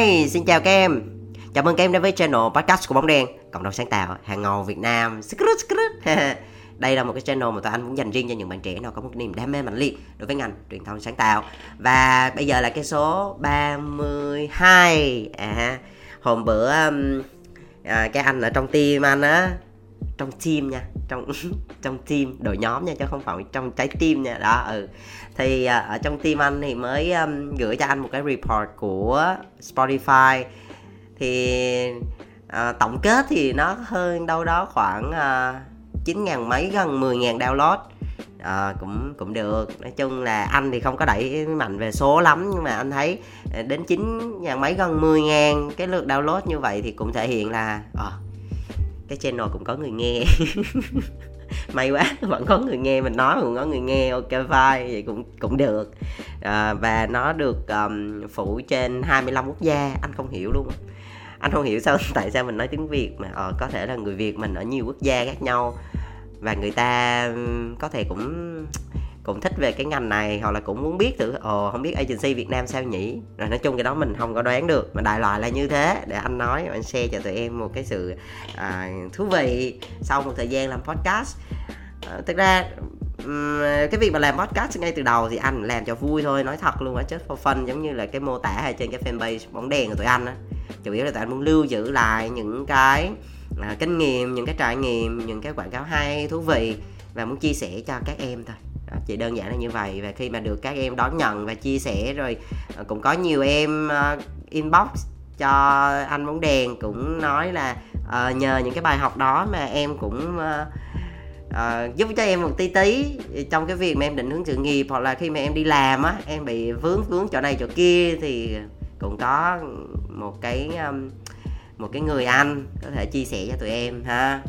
Hi, xin chào các em. Chào mừng các em đến với channel podcast của Bóng Đen Cộng đồng sáng tạo, hàng ngầu Việt Nam. Đây là một cái channel mà tụi anh muốn dành riêng cho những bạn trẻ nào có một niềm đam mê mạnh liệt đối với ngành truyền thông sáng tạo. Và bây giờ là cái số 32 à, Hôm bữa um, à, cái anh ở trong team anh á trong team nha trong trong team đội nhóm nha chứ không phải trong trái tim nha đó ừ. Thì à, ở trong team anh thì mới um, gửi cho anh một cái report của Spotify. Thì uh, tổng kết thì nó hơn đâu đó khoảng à, chín uh, ngàn mấy gần 10 ngàn download. À, cũng cũng được. Nói chung là anh thì không có đẩy mạnh về số lắm nhưng mà anh thấy đến chín ngàn mấy gần 10 ngàn cái lượt download như vậy thì cũng thể hiện là à, cái channel cũng có người nghe. May quá vẫn có người nghe mình nói cũng có người nghe ok fine vậy cũng cũng được. À, và nó được um, phủ trên 25 quốc gia. Anh không hiểu luôn. Anh không hiểu sao tại sao mình nói tiếng việt mà ờ, có thể là người việt mình ở nhiều quốc gia khác nhau. Và người ta có thể cũng cũng thích về cái ngành này hoặc là cũng muốn biết thử ồ không biết agency Việt Nam sao nhỉ? Rồi nói chung cái đó mình không có đoán được mà đại loại là như thế. Để anh nói anh share cho tụi em một cái sự à, thú vị sau một thời gian làm podcast. À, thực ra cái việc mà làm podcast ngay từ đầu thì anh làm cho vui thôi nói thật luôn á chết for fun giống như là cái mô tả hay trên cái fanpage bóng đèn của tụi anh á. Chủ yếu là tụi anh muốn lưu giữ lại những cái à, kinh nghiệm những cái trải nghiệm những cái quảng cáo hay thú vị và muốn chia sẻ cho các em thôi đó, chỉ đơn giản là như vậy. Và khi mà được các em đón nhận và chia sẻ rồi ờ, cũng có nhiều em uh, inbox cho anh bóng đèn cũng nói là uh, nhờ những cái bài học đó mà em cũng uh, uh, giúp cho em một tí tí trong cái việc mà em định hướng sự nghiệp hoặc là khi mà em đi làm á em bị vướng vướng chỗ này chỗ kia thì cũng có một cái um, một cái người anh có thể chia sẻ cho tụi em ha.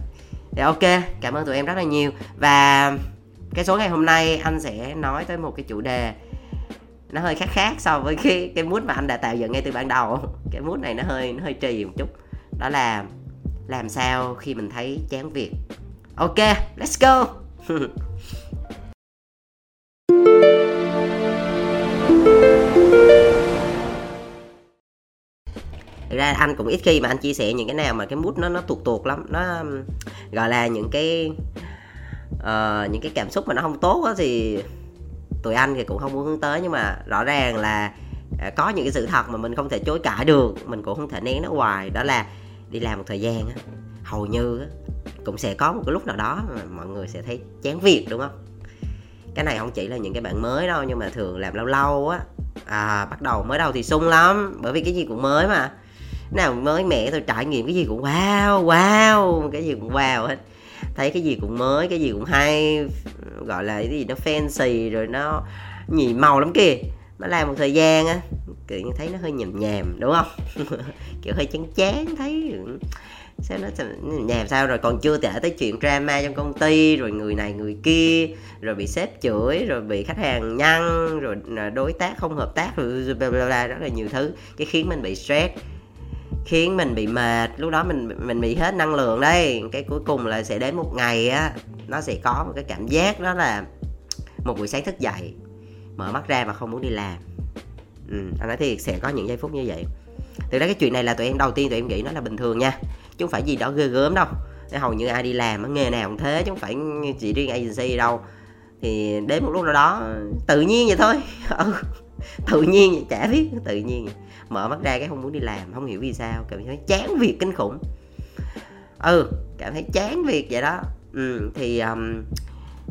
Thì ok cảm ơn tụi em rất là nhiều. Và cái số ngày hôm nay anh sẽ nói tới một cái chủ đề nó hơi khác khác so với cái cái mút mà anh đã tạo dựng ngay từ ban đầu. Cái mút này nó hơi nó hơi trì một chút. Đó là làm sao khi mình thấy chán việc. Ok, let's go. Thực ra anh cũng ít khi mà anh chia sẻ những cái nào mà cái mút nó nó tuột tuột lắm. Nó gọi là những cái uh, những cái cảm xúc mà nó không tốt đó thì tụi anh thì cũng không muốn hướng tới nhưng mà rõ ràng là uh, có những cái sự thật mà mình không thể chối cãi được mình cũng không thể nén nó hoài đó là đi làm một thời gian á hầu như á, cũng sẽ có một cái lúc nào đó mà mọi người sẽ thấy chán việc đúng không? Cái này không chỉ là những cái bạn mới đâu nhưng mà thường làm lâu lâu á à bắt đầu mới đầu thì sung lắm bởi vì cái gì cũng mới mà. Nào mới mẻ tôi trải nghiệm cái gì cũng wow wow cái gì cũng wow hết thấy cái gì cũng mới, cái gì cũng hay, gọi là cái gì nó fancy rồi nó nhì màu lắm kìa. Nó làm một thời gian á, kiểu như thấy nó hơi nhầm nhàm, đúng không? Kiểu hơi chán chán, thấy sao nó nhàm sao rồi. Còn chưa kể tới chuyện drama trong công ty, rồi người này người kia, rồi bị sếp chửi, rồi bị khách hàng nhăn rồi đối tác không hợp tác, rồi bla bla bla, rất là nhiều thứ. Cái khiến mình bị stress khiến mình bị mệt. Lúc đó mình mình bị hết năng lượng đây cái cuối cùng là sẽ đến một ngày á nó sẽ có một cái cảm giác đó là một buổi sáng thức dậy mở mắt ra mà không muốn đi làm. Ừ, anh nói thiệt sẽ có những giây phút như vậy. Từ đó cái chuyện này là tụi em đầu tiên tụi em nghĩ nó là bình thường nha. Chứ không phải gì đó ghê gớm đâu. Hầu như ai đi làm nghề nào cũng thế chứ không phải chỉ riêng agency đâu. Thì đến một lúc nào đó tự nhiên vậy thôi. Ừ, tự nhiên vậy chả biết tự nhiên vậy mở mắt ra cái không muốn đi làm không hiểu vì sao. Cảm thấy chán việc kinh khủng. Ừ cảm thấy chán việc vậy đó. Ừ, thì um,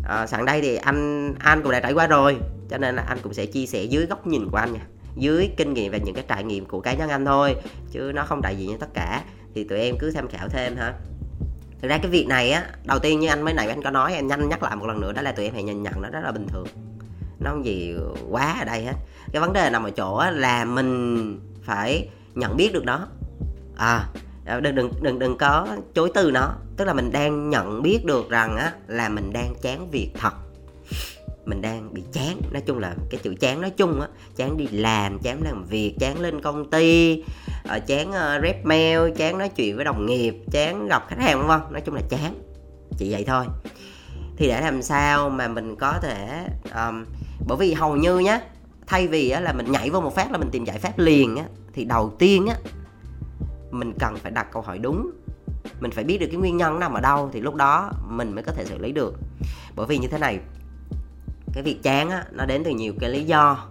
à, sẵn đây thì anh anh cũng đã trải qua rồi. Cho nên là anh cũng sẽ chia sẻ dưới góc nhìn của anh nha. Dưới kinh nghiệm và những cái trải nghiệm của cá nhân anh thôi chứ nó không đại diện cho tất cả. Thì tụi em cứ tham khảo thêm ha. Thực ra cái việc này á đầu tiên như anh mới nãy anh có nói em nhanh nhắc lại một lần nữa đó là tụi em hãy nhìn nhận nó rất là bình thường. Nó không gì quá ở đây hết. Cái vấn đề nằm ở chỗ là mình phải nhận biết được nó. À đừng đừng đừng đừng có chối từ nó. Tức là mình đang nhận biết được rằng á là mình đang chán việc thật. Mình đang bị chán. Nói chung là cái chữ chán nói chung á chán đi làm chán làm việc chán lên công ty ờ, chán uh, rep mail chán nói chuyện với đồng nghiệp chán gặp khách hàng vân vân. Nói chung là chán. Chỉ vậy thôi. Thì để làm sao mà mình có thể um, bởi vì hầu như nhá thay vì á, là mình nhảy vô một phát là mình tìm giải pháp liền á thì đầu tiên á mình cần phải đặt câu hỏi đúng. Mình phải biết được cái nguyên nhân nằm ở đâu thì lúc đó mình mới có thể xử lý được. Bởi vì như thế này cái việc chán á nó đến từ nhiều cái lý do.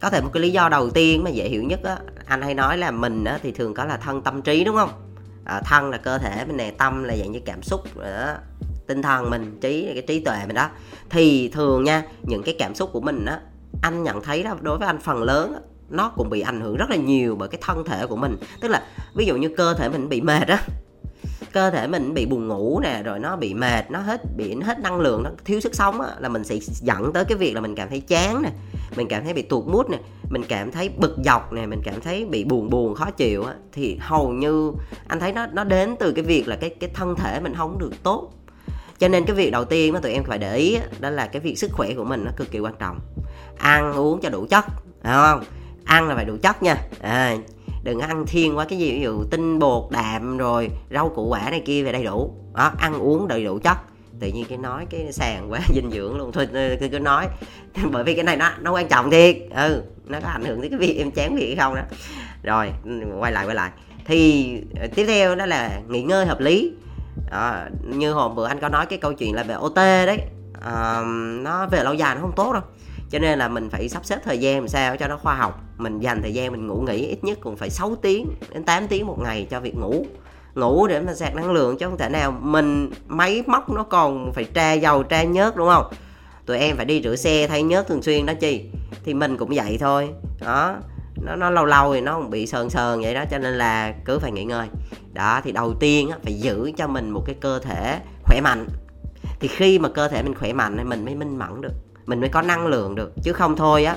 Có thể một cái lý do đầu tiên mà dễ hiểu nhất á anh hay nói là mình á thì thường có là thân tâm trí đúng không? À, thân là cơ thể mình nè tâm là dạng như cảm xúc đó. tinh thần mình trí là cái trí tuệ mình đó. Thì thường nha những cái cảm xúc của mình á anh nhận thấy đó đối với anh phần lớn nó cũng bị ảnh hưởng rất là nhiều bởi cái thân thể của mình. Tức là ví dụ như cơ thể mình bị mệt á cơ thể mình bị buồn ngủ nè rồi nó bị mệt nó hết bị nó hết năng lượng nó thiếu sức sống á, là mình sẽ dẫn tới cái việc là mình cảm thấy chán nè mình cảm thấy bị tuột mút nè mình cảm thấy bực dọc nè mình cảm thấy bị buồn buồn khó chịu á thì hầu như anh thấy nó nó đến từ cái việc là cái cái thân thể mình không được tốt cho nên cái việc đầu tiên mà tụi em phải để ý đó là cái việc sức khỏe của mình nó cực kỳ quan trọng. Ăn uống cho đủ chất đúng không? Ăn là phải đủ chất nha. À, đừng ăn thiên quá cái gì ví dụ tinh bột đạm rồi rau củ quả này kia về đầy đủ. Đó ăn uống đầy đủ chất. Tự nhiên cái nói cái sàn quá dinh dưỡng luôn thôi cứ, cứ nói. Bởi vì cái này nó nó quan trọng thiệt. Ừ nó có ảnh hưởng tới cái việc em chán việc hay không đó. Rồi ừ, quay lại quay lại. Thì ờ, tiếp theo đó là nghỉ ngơi hợp lý à, như hôm bữa anh có nói cái câu chuyện là về OT đấy. À, nó về lâu dài nó không tốt đâu. Cho nên là mình phải sắp xếp thời gian làm sao cho nó khoa học. Mình dành thời gian mình ngủ nghỉ ít nhất cũng phải 6 tiếng đến 8 tiếng một ngày cho việc ngủ. Ngủ để mà sạc năng lượng chứ không thể nào mình máy móc nó còn phải tra dầu tra nhớt đúng không? Tụi em phải đi rửa xe thay nhớt thường xuyên đó chi thì mình cũng vậy thôi. Đó nó nó lâu lâu thì nó bị sờn sờn vậy đó cho nên là cứ phải nghỉ ngơi. Đó thì đầu tiên á, phải giữ cho mình một cái cơ thể khỏe mạnh. Thì khi mà cơ thể mình khỏe mạnh thì mình mới minh mẫn được mình mới có năng lượng được. Chứ không thôi á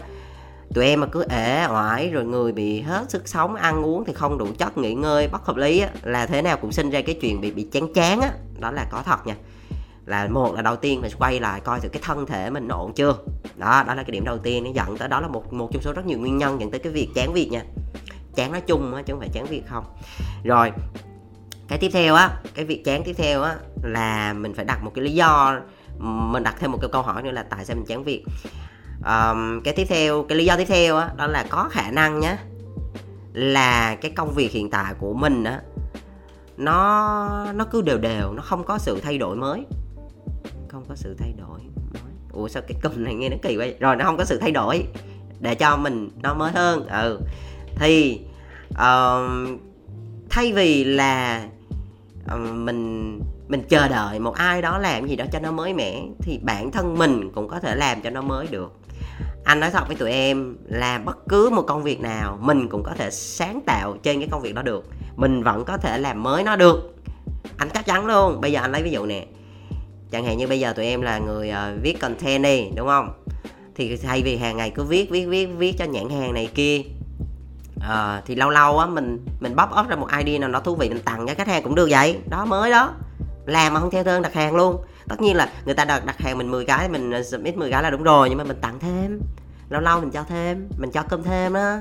tụi em mà cứ ể oải rồi người bị hết sức sống ăn uống thì không đủ chất nghỉ ngơi bất hợp lý á, là thế nào cũng sinh ra cái chuyện bị bị chán chán á. Đó là có thật nha là một là đầu tiên mình quay lại coi thử cái thân thể mình ổn chưa. Đó đó là cái điểm đầu tiên nó dẫn tới đó là một một trong số rất nhiều nguyên nhân dẫn tới cái việc chán việc nha. Chán nói chung á chứ không phải chán việc không. Rồi cái tiếp theo á cái việc chán tiếp theo á là mình phải đặt một cái lý do mình đặt thêm một cái câu hỏi nữa là tại sao mình chán việc. Um, cái tiếp theo cái lý do tiếp theo á đó là có khả năng nhé là cái công việc hiện tại của mình á nó nó cứ đều đều nó không có sự thay đổi mới không có sự thay đổi. Ủa sao cái cụm này nghe nó kỳ vậy? Rồi nó không có sự thay đổi. Để cho mình nó mới hơn. Ừ. Thì uh, thay vì là uh, mình mình chờ đợi một ai đó làm gì đó cho nó mới mẻ thì bản thân mình cũng có thể làm cho nó mới được. Anh nói thật với tụi em làm bất cứ một công việc nào mình cũng có thể sáng tạo trên cái công việc đó được. Mình vẫn có thể làm mới nó được. Anh chắc chắn luôn. Bây giờ anh lấy ví dụ nè chẳng hạn như bây giờ tụi em là người uh, viết content đi đúng không? Thì thay vì hàng ngày cứ viết viết viết viết cho nhãn hàng này kia à, thì lâu lâu á mình mình bóc up ra một idea nào nó thú vị mình tặng cho khách hàng cũng được vậy. Đó mới đó. Làm mà không theo đơn đặt hàng luôn. Tất nhiên là người ta đặt đặt hàng mình 10 cái mình ờ, submit 10 cái là đúng rồi nhưng mà mình tặng thêm. Lâu lâu mình cho thêm mình cho cơm thêm đó.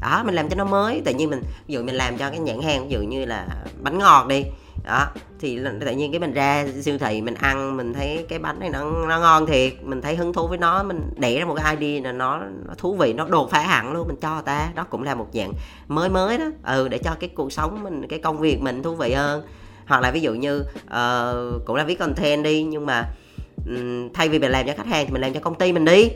Đó mình làm cho nó mới. Tự nhiên mình ví dụ mình làm cho cái nhãn hàng ví dụ như là bánh ngọt đi đó thì tự nhiên cái mình ra siêu thị mình ăn mình thấy cái bánh này nó nó ngon thiệt. Mình thấy hứng thú với nó mình đẻ ra một cái ID là nó, nó thú vị nó đột phá hẳn luôn. Mình cho người ta đó cũng là một dạng mới mới đó. Ừ để cho cái cuộc sống mình cái công việc mình thú vị hơn. Hoặc là ví dụ như uh, cũng là viết content đi nhưng mà um, thay vì mình làm cho khách hàng thì mình làm cho công ty mình đi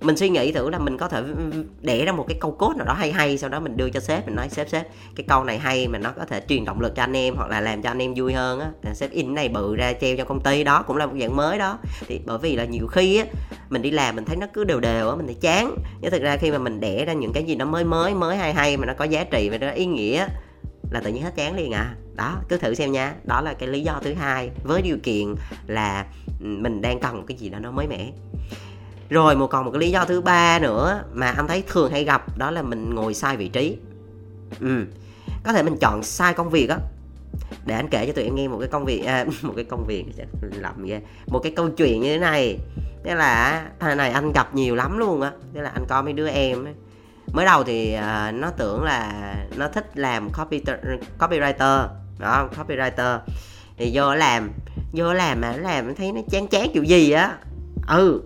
mình suy nghĩ thử là mình có thể ừ, ừ, để ra một cái câu cốt nào đó hay hay, sau đó mình đưa cho sếp, mình nói, sếp sếp, cái câu này hay mà nó có thể truyền động lực cho anh em, hoặc là làm cho anh em vui hơn á. Sếp in này bự ra treo cho công ty, đó cũng là một dạng mới đó. Thì bởi vì là nhiều khi á, mình đi làm mình thấy nó cứ đều đều á, mình thấy chán. Nhưng thực ra khi mà mình đẻ ra những cái gì nó mới mới mới, hay hay mà nó có giá trị và nó ý nghĩa là tự nhiên hết chán liền à. Đó, cứ thử xem nha. Đó là cái lý do thứ hai với điều kiện là ừ, mình đang cần một cái gì đó nó mới mẻ rồi một còn một cái lý do thứ ba nữa mà anh thấy thường hay gặp đó là mình ngồi sai vị trí. Ừ có thể mình chọn sai công việc á. Để anh kể cho tụi em nghe một cái công việc à, một cái công việc lầm ghê. Một cái câu chuyện như thế này. Thế là thằng này anh gặp nhiều lắm luôn á. Thế là anh có mấy đứa em mới đầu thì uh, nó tưởng là nó thích làm copy copywriter đó copywriter. Thì vô làm vô làm mà làm thấy nó chán chán kiểu gì á. Ừ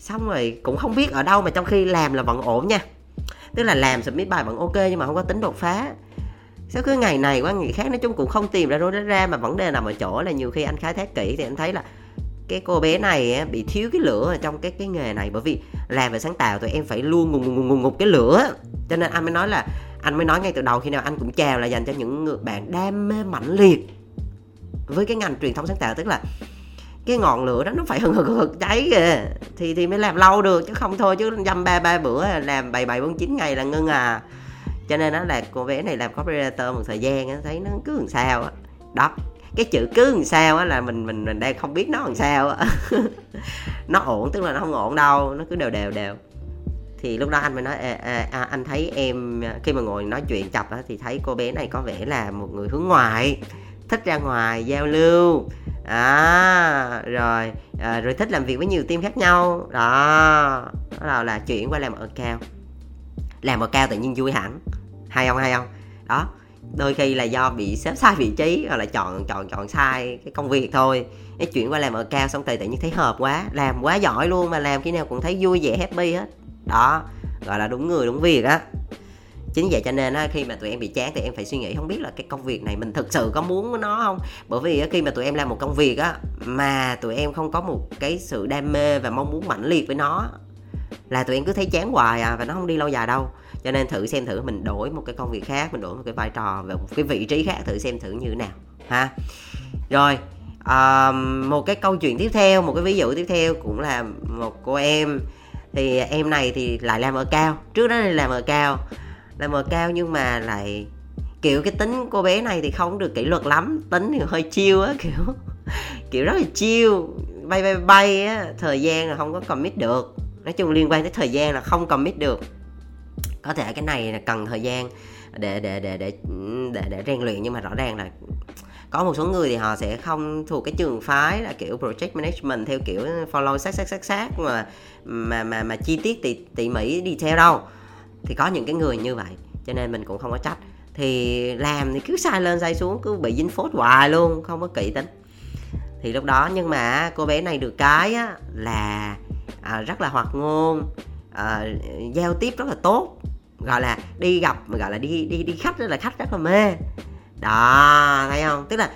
xong rồi cũng không biết ở đâu mà trong khi làm là vẫn ổn nha. Tức là làm submit bài vẫn ok nhưng mà không có tính đột phá. Sao cứ ngày này qua ngày khác nói chung cũng không tìm ra đâu ra mà vấn đề nằm ở chỗ là nhiều khi anh khai thác kỹ thì anh thấy là cái cô bé này bị thiếu cái lửa ở trong cái cái nghề này. Bởi vì làm về sáng tạo tụi em phải luôn ngùng ngùng ngùng ngục cái lửa. Cho nên anh mới nói là, anh mới nói ngay từ đầu khi nào anh cũng chào là dành cho những người bạn đam mê mãnh liệt với cái ngành truyền thông sáng tạo. Tức là cái ngọn lửa đó nó phải hừng hực hực cháy kìa. Thì thì mới làm lâu được chứ không thôi chứ dăm ba ba bữa làm bảy bảy bốn chín ngày là ngưng à. Cho nên nó là cô bé này làm copywriter một thời gian nó thấy nó cứ làm sao á. Đó cái chữ cứ làm sao á là mình mình mình đang không biết nó làm sao á. Nó ổn tức là nó không ổn đâu nó cứ đều đều đều. Thì lúc đó anh mới nói à, à, à, anh thấy em khi mà ngồi nói chuyện chập á thì thấy cô bé này có vẻ là một người hướng ngoại thích ra ngoài giao lưu. À rồi à, rồi thích làm việc với nhiều team khác nhau. Đó bắt đầu là chuyển qua làm ở cao. Làm ở cao tự nhiên vui hẳn. Hay không hay không? Đó đôi khi là do bị xếp sai vị trí hoặc là chọn chọn chọn sai cái công việc thôi. Cái chuyển qua làm ở cao xong tự tự nhiên thấy hợp quá làm quá giỏi luôn mà làm khi nào cũng thấy vui vẻ happy hết. Đó gọi là đúng người đúng việc á chính vậy cho nên á, khi mà tụi em bị chán thì em phải suy nghĩ không biết là cái công việc này mình thực sự có muốn nó không? Bởi vì á, khi mà tụi em làm một công việc á mà tụi em không có một cái sự đam mê và mong muốn mãnh liệt với nó là tụi em cứ thấy chán hoài à và nó không đi lâu dài đâu. Cho nên thử xem thử mình đổi một cái công việc khác mình đổi một cái vai trò về một cái vị trí khác thử xem thử như thế nào ha? Rồi um, một cái câu chuyện tiếp theo một cái ví dụ tiếp theo cũng là một cô em. Thì em này thì lại làm ở cao trước đó thì làm ở cao làm ở cao nhưng mà lại, kiểu, cái tính cô bé này thì không được kỷ luật lắm. Tính thì hơi chiêu á, kiểu kiểu rất là chiêu bay bay bay á, thời gian là không có commit được. Nói chung liên quan tới thời gian là không commit được. Có thể cái này là cần thời gian để để để để để để rèn luyện, nhưng mà rõ ràng là có một số người thì họ sẽ không thuộc cái trường phái là kiểu project management theo kiểu follow sát sát sát sát mà mà mà mà chi tiết tỉ tỉ mỉ đi theo đâu thì có những cái người như vậy cho nên mình cũng không có trách. Thì làm thì cứ sai lên sai xuống cứ bị dính phốt hoài luôn không có kỹ tính. Thì lúc đó nhưng mà cô bé này được cái á, là à, rất là hoạt ngôn à, giao tiếp rất là tốt. Gọi là đi gặp mà gọi là đi đi đi khách rất là khách rất là mê. Đó thấy không? Tức là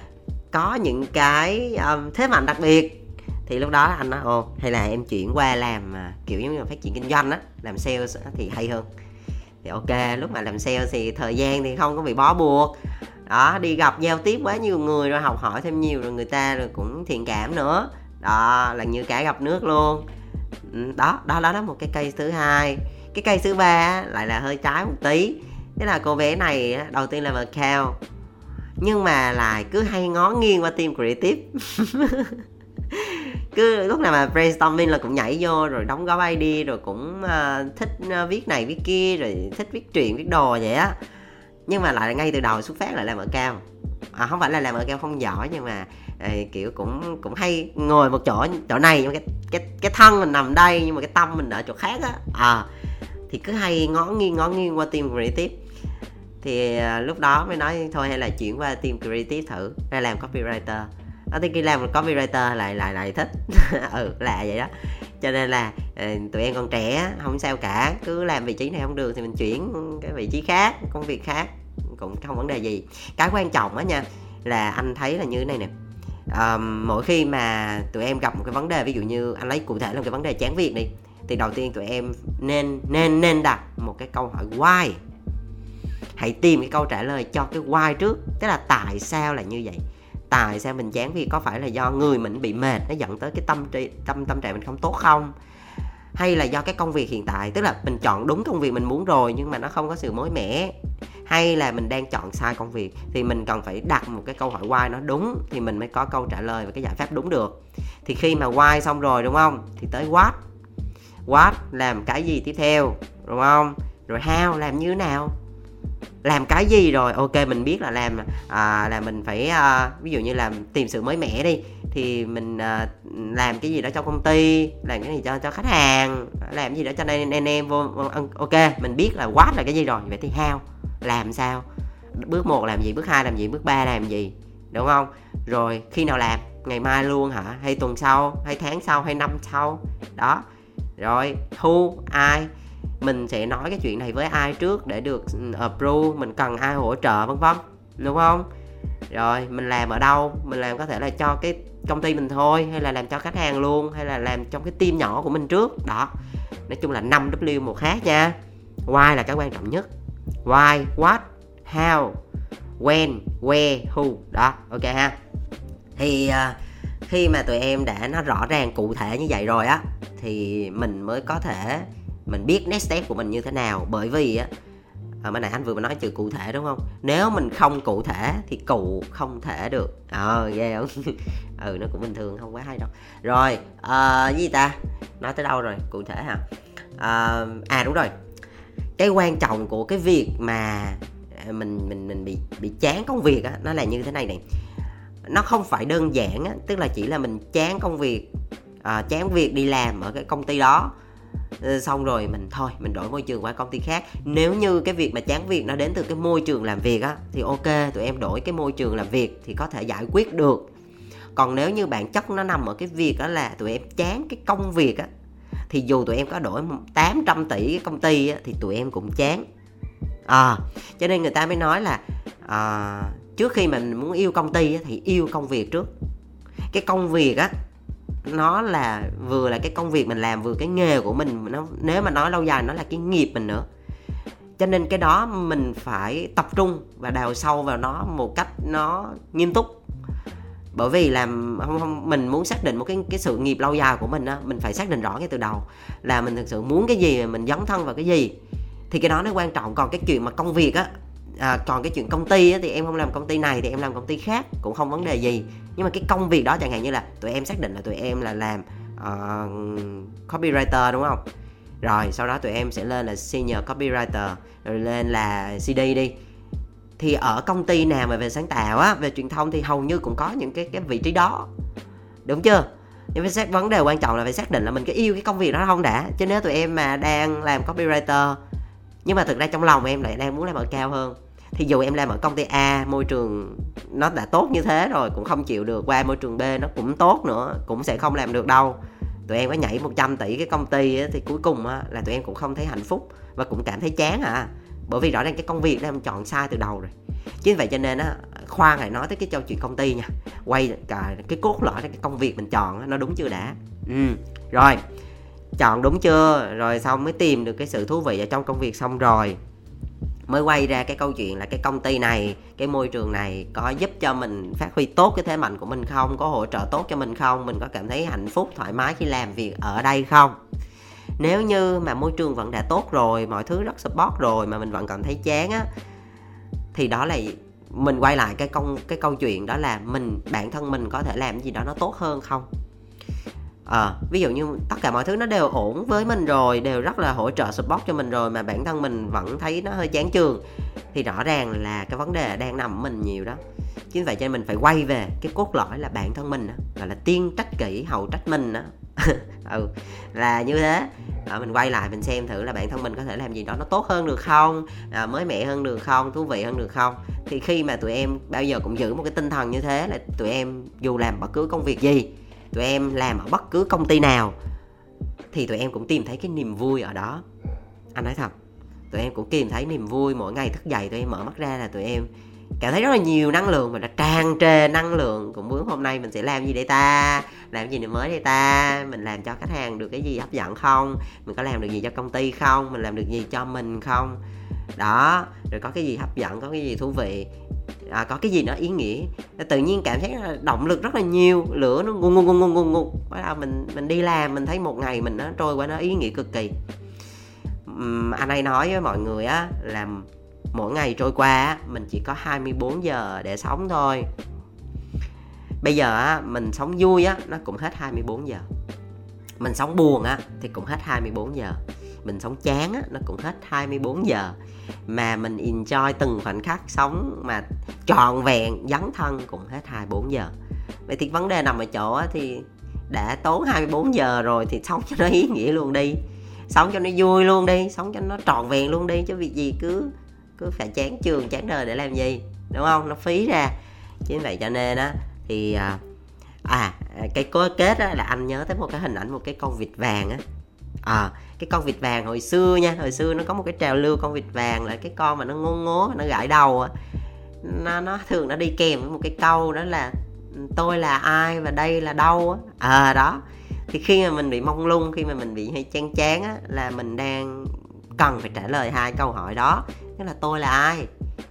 có những cái um, thế mạnh đặc biệt. Thì lúc đó anh nói ồ hay là em chuyển qua làm à, kiểu giống như là phát triển kinh doanh á làm sales á, thì hay hơn thì ok, lúc mà làm sale thì thời gian thì không có bị bó buộc. Đó, đi gặp giao tiếp quá nhiều người rồi học hỏi thêm nhiều rồi người ta rồi cũng thiện cảm nữa. Đó, là như cả gặp nước luôn. Ừ, đó đó đó đó, một cái cây thứ hai. Cái cây thứ ba lại là hơi trái một tí. Thế là cô bé này đầu tiên là cao nhưng mà lại cứ hay ngó nghiêng qua team creative. cứ lúc nào mà brainstorming là cũng nhảy vô rồi đóng góp ID rồi cũng uh, thích uh, viết này viết kia rồi thích viết truyện viết đồ vậy á. Nhưng mà lại ngay từ đầu xuất phát lại làm ở cao. À, không phải là làm ở cao không giỏi nhưng mà uh, kiểu cũng cũng hay ngồi một chỗ chỗ này nhưng mà cái cái cái thân mình nằm đây nhưng mà cái tâm mình ở chỗ khác á. À, thì cứ hay ngó nghiêng ngó nghiêng qua team creative. Thì uh, lúc đó mới nói thôi hay là chuyển qua team creative thử ra làm copywriter đó thì khi làm copywriter lại lại lại thích. Ừ là vậy đó. Cho nên là ờ, tụi em còn trẻ không sao cả. Cứ làm vị trí này không được thì mình chuyển cái vị trí khác công việc khác. Cũng không vấn đề gì. Cái quan trọng á nha là anh thấy là như thế này nè. Um, mỗi khi mà tụi em gặp một cái vấn đề ví dụ như anh lấy cụ thể là cái vấn đề chán việc đi thì đầu tiên tụi em nên nên nên đặt một cái câu hỏi why. Hãy tìm cái câu trả lời cho cái why trước. Tức là tại sao là như vậy? Tại sao mình chán vì có phải là do người mình bị mệt nó dẫn tới cái tâm trí tâm tâm trạng mình không tốt không? Hay là do cái công việc hiện tại, tức là mình chọn đúng công việc mình muốn rồi nhưng mà nó không có sự mới mẻ? Hay là mình đang chọn sai công việc thì mình cần phải đặt một cái câu hỏi why nó đúng thì mình mới có câu trả lời và cái giải pháp đúng được? Thì khi mà why xong rồi, đúng không? Thì tới what? What? Làm cái gì tiếp theo? Đúng không? Rồi how? Làm như thế nào? Làm cái gì rồi? Ok mình biết là làm à, là mình phải à, ví dụ như làm tìm sự mới mẻ đi. Thì mình à, làm cái gì đó cho công ty làm cái gì cho cho khách hàng làm cái gì đó cho nên anh em vô, vô ok mình biết là what là cái gì rồi. Vậy thì how? Làm sao? Bước một làm gì bước hai làm gì bước ba làm gì? Đúng không? Rồi khi nào làm? Ngày mai luôn hả? Hay tuần sau? Hay tháng sau? Hay năm sau? Đó. Rồi who ai mình sẽ nói cái chuyện này với ai trước để được ừ, approve mình cần ai hỗ trợ vân vân đúng không? Rồi mình làm ở đâu? Mình làm có thể là cho cái công ty mình thôi hay là làm cho khách hàng luôn hay là làm trong cái team nhỏ của mình trước đó. Nói chung là 5 W một khác nha. Why là cái quan trọng nhất. Why what how when where who đó ok ha. Thì uh, khi mà tụi em đã nó rõ ràng cụ thể như vậy rồi á thì mình mới có thể mình biết next step của mình như thế nào. Bởi vì á à, bên này anh vừa nói chữ cụ thể đúng không? Nếu mình không cụ thể thì cụ không thể được. Ờ à, ghê không? Ừ nó cũng bình thường không quá hay đâu. Rồi à, gì ta? Nói tới đâu rồi? Cụ thể hả? À, à đúng rồi. Cái quan trọng của cái việc mà à, mình mình mình bị bị chán công việc á nó là như thế này này. Nó không phải đơn giản á tức là chỉ là mình chán công việc à, chán việc đi làm ở cái công ty đó. Ờ, xong rồi mình thôi mình đổi môi trường qua công ty khác. Nếu như cái việc mà chán việc nó đến từ cái môi trường làm việc á thì ok tụi em đổi cái môi trường làm việc thì có thể giải quyết được. Còn nếu như bản chất nó nằm ở cái việc đó là tụi em chán cái công việc á thì dù tụi em có đổi 800 tỷ cái công ty á, thì tụi em cũng chán. À, cho nên người ta mới nói là à, trước khi mình muốn yêu công ty á, thì yêu công việc trước. Cái công việc á nó là vừa là cái công việc mình làm vừa cái nghề của mình nó nếu mà nói lâu dài nó là cái nghiệp mình nữa. Cho nên cái đó mình phải tập trung và đào sâu vào nó một cách nó nghiêm túc. Bởi vì làm không, không mình muốn xác định một cái cái sự nghiệp lâu dài của mình á mình phải xác định rõ ngay từ đầu là mình thực sự muốn cái gì mình dấn thân vào cái gì. Thì cái đó nó quan trọng. Còn cái chuyện mà công việc á à, còn cái chuyện công ty á, thì em không làm công ty này thì em làm công ty khác cũng không vấn đề gì. Nhưng mà cái công việc đó chẳng hạn như là tụi em xác định là tụi em là làm uh, copywriter đúng không? Rồi sau đó tụi em sẽ lên là senior copywriter rồi lên là cd đi. Thì ở công ty nào mà về sáng tạo á về truyền thông thì hầu như cũng có những cái cái vị trí đó. Đúng chưa? Nhưng phải xác vấn đề quan trọng là phải xác định là mình có yêu cái công việc đó không đã. Chứ nếu tụi em mà đang làm copywriter nhưng mà thực ra trong lòng em lại đang muốn làm ở cao hơn. Thì dù em làm ở công ty A môi trường nó đã tốt như thế rồi cũng không chịu được qua môi trường B nó cũng tốt nữa cũng sẽ không làm được đâu. Tụi em có nhảy 100 tỷ cái công ty ấy, thì cuối cùng á, là tụi em cũng không thấy hạnh phúc và cũng cảm thấy chán à. Bởi vì rõ ràng cái công việc đó em chọn sai từ đầu rồi. Chính vậy cho nên á khoan hãy nói tới cái câu chuyện công ty nha. Quay cả cái cốt lõi cái công việc mình chọn nó đúng chưa đã? Ừ rồi chọn đúng chưa? Rồi xong mới tìm được cái sự thú vị ở trong công việc xong rồi. Mới quay ra cái câu chuyện là cái công ty này, cái môi trường này có giúp cho mình phát huy tốt cái thế mạnh của mình không? Có hỗ trợ tốt cho mình không? Mình có cảm thấy hạnh phúc, thoải mái khi làm việc ở đây không? Nếu như mà môi trường vẫn đã tốt rồi, mọi thứ rất support rồi mà mình vẫn cảm thấy chán á, thì đó là mình quay lại cái công, cái câu chuyện đó là mình, bản thân mình có thể làm gì đó nó tốt hơn không? À, ví dụ như tất cả mọi thứ nó đều ổn với mình rồi đều rất là hỗ trợ support cho mình rồi mà bản thân mình vẫn thấy nó hơi chán trường thì rõ ràng là cái vấn đề đang nằm ở mình nhiều đó. Chính vậy cho nên mình phải quay về cái cốt lõi là bản thân mình đó, gọi là tiên trách kỹ hậu trách mình đó ừ là như thế. À, mình quay lại mình xem thử là bản thân mình có thể làm gì đó nó tốt hơn được không à, mới mẻ hơn được không thú vị hơn được không. Thì khi mà tụi em bao giờ cũng giữ một cái tinh thần như thế là tụi em dù làm bất cứ công việc gì tụi em làm ở bất cứ công ty nào, thì tụi em cũng tìm thấy cái niềm vui ở đó. Anh nói thật, tụi em cũng tìm thấy niềm vui mỗi ngày thức dậy, tụi em mở mắt ra là tụi em cảm thấy rất là nhiều năng lượng và là tràn trề năng lượng. Cũng muốn hôm nay mình sẽ làm gì để ta? Làm gì nữa mới đây ta? Mình làm cho khách hàng được cái gì hấp dẫn không? Mình có làm được gì cho công ty không? Mình làm được gì cho mình không? Đó rồi có cái gì hấp dẫn có cái gì thú vị. À, có cái gì nó ý nghĩa? Tự nhiên cảm thấy động lực rất là nhiều lửa nó ngu ngu ngu ngu ngu ngu. Bắt đầu mình mình đi làm mình thấy một ngày mình nó trôi qua nó ý nghĩa cực kỳ. Uhm, anh ấy nói với mọi người á là mỗi ngày trôi qua á, mình chỉ có 24 giờ để sống thôi. Bây giờ á, mình sống vui á nó cũng hết 24 giờ. Mình sống buồn á thì cũng hết 24 giờ mình sống chán á nó cũng hết 24 giờ. Mà mình enjoy từng khoảnh khắc sống mà trọn vẹn dấn thân cũng hết 24 giờ. Vậy thì vấn đề nằm ở chỗ á, thì đã tốn 24 giờ rồi thì sống cho nó ý nghĩa luôn đi. Sống cho nó vui luôn đi sống cho nó trọn vẹn luôn đi chứ việc gì cứ cứ phải chán trường chán đời để làm gì đúng không? Nó phí ra. Chính vậy cho nên á thì à, à cái cố kết á là anh nhớ tới một cái hình ảnh một cái con vịt vàng á à cái con vịt vàng hồi xưa nha, hồi xưa nó có một cái trào lưu con vịt vàng là cái con mà nó ngố ngố, nó gãi đầu á. Nó nó thường nó đi kèm với một cái câu đó là ừ, tôi là ai và đây là đâu á? À đó. Thì khi mà mình bị mông lung, khi mà mình bị hay chán chán á, là mình đang cần phải trả lời hai câu hỏi đó. Tức là tôi là ai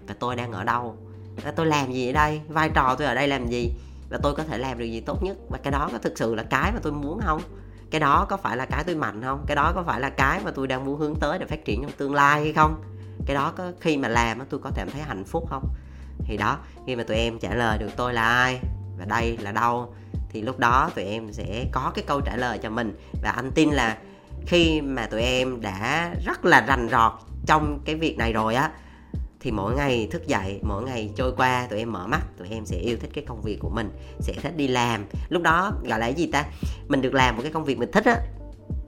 và tôi đang ở đâu? Và tôi làm gì ở đây? Vai trò tôi ở đây làm gì? Và tôi có thể làm được gì tốt nhất? Và cái đó có thực sự là cái mà tôi muốn không? Cái đó có phải là cái tôi mạnh không? Cái đó có phải là cái mà tôi đang muốn hướng tới để phát triển trong tương lai hay không? Cái đó có khi mà làm tôi có cảm thấy hạnh phúc không? Thì đó, khi mà tụi em trả lời được tôi là ai và đây là đâu, thì lúc đó tụi em sẽ có cái câu trả lời cho mình. Và anh tin là khi mà tụi em đã rất là rành rọt trong cái việc này rồi á thì mỗi ngày thức dậy mỗi ngày trôi qua tụi em mở mắt tụi em sẽ yêu thích cái công việc của mình sẽ thích đi làm. Lúc đó gọi là cái gì ta? Mình được làm một cái công việc mình thích á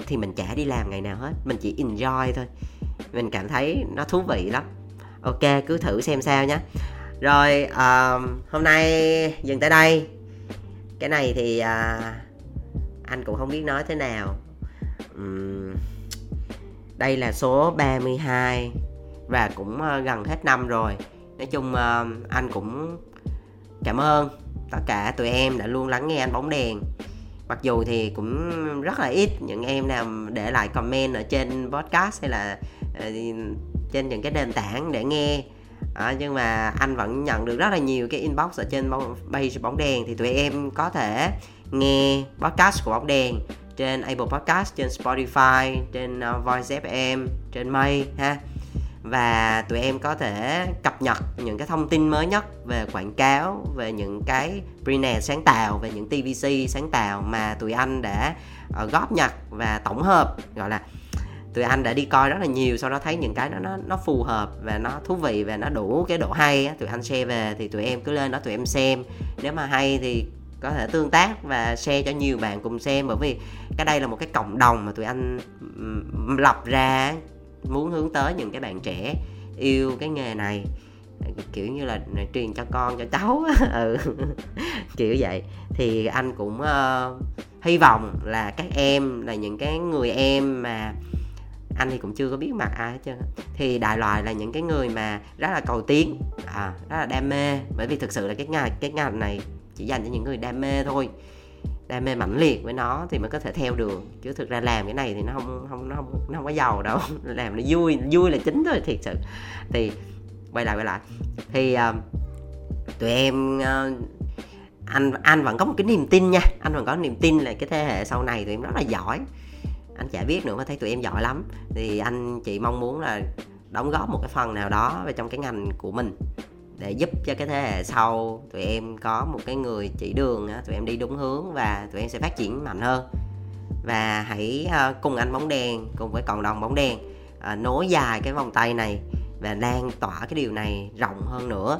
thì mình chả đi làm ngày nào hết mình chỉ enjoy thôi. Mình cảm thấy nó thú vị lắm. Ok cứ thử xem sao nhé rồi uh, hôm nay dừng tới đây. Cái này thì uh, anh cũng không biết nói thế nào. Um, đây là số 32 và cũng ờ, gần hết năm rồi. Nói chung ờ, anh cũng cảm ơn tất cả tụi em đã luôn lắng nghe anh bóng đèn. Mặc dù thì cũng rất là ít những em nào để lại comment ở trên podcast hay là ờ, trên những cái nền tảng để nghe. À, nhưng mà anh vẫn nhận được rất là nhiều cái inbox ở trên page bóng đèn. Thì tụi em có thể nghe podcast của bóng đèn trên Apple Podcast, trên Spotify, trên Voice FM, trên May ha và tụi em có thể cập nhật những cái thông tin mới nhất về quảng cáo, về những cái pre sáng tạo, về những TVC sáng tạo mà tụi anh đã ờ, góp nhặt và tổng hợp. Gọi là, tụi anh đã đi coi rất là nhiều, sau đó thấy những cái đó nó nó phù hợp và nó thú vị và nó đủ cái độ hay á, tụi anh share về thì tụi em cứ lên đó tụi em xem. Nếu mà hay thì có thể tương tác và share cho nhiều bạn cùng xem, bởi vì cái đây là một cái cộng đồng mà tụi anh lập ra muốn hướng tới những cái bạn trẻ yêu cái nghề này. Kiểu như là truyền cho con cho cháu. Ừ. kiểu vậy. Thì anh cũng uh, hy vọng là các em là những cái người em mà anh thì cũng chưa có biết mặt ai hết trơn thì đại loại là những cái người mà rất là cầu tiến à, rất là đam mê. Bởi vì thực sự là cái ngành cái ngành này chỉ dành cho những người đam mê thôi đam mê mãnh liệt với nó thì mới có thể theo được. Chứ thực ra làm cái này thì nó không không nó không nó không có giàu đâu. Làm nó vui vui là chính thôi thiệt sự. Thì quay lại quay lại. Thì uh, tụi em uh, anh anh vẫn có một cái niềm tin nha. Anh vẫn có niềm tin là cái thế hệ sau này tụi em rất là giỏi. Anh chả biết nữa mà thấy tụi em giỏi lắm. Thì anh chị mong muốn là đóng góp một cái phần nào đó về trong cái ngành của mình để giúp cho cái thế hệ sau, tụi em có một cái người chỉ đường tụi em đi đúng hướng và tụi em sẽ phát triển mạnh hơn. Và hãy ờ, cùng anh bóng đèn, cùng với cộng đồng bóng đèn ờ, nối dài cái vòng tay này và lan tỏa cái điều này rộng hơn nữa.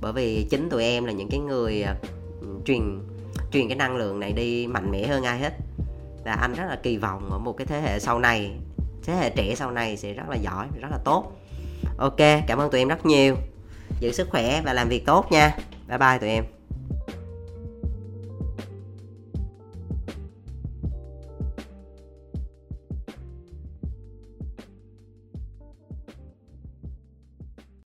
Bởi vì chính tụi em là những cái người ờ, truyền truyền cái năng lượng này đi mạnh mẽ hơn ai hết. Và anh rất là kỳ vọng ở một cái thế hệ sau này, thế hệ trẻ sau này sẽ rất là giỏi, rất là tốt. Ok, cảm ơn tụi em rất nhiều giữ sức khỏe và làm việc tốt nha. Bye bye tụi em.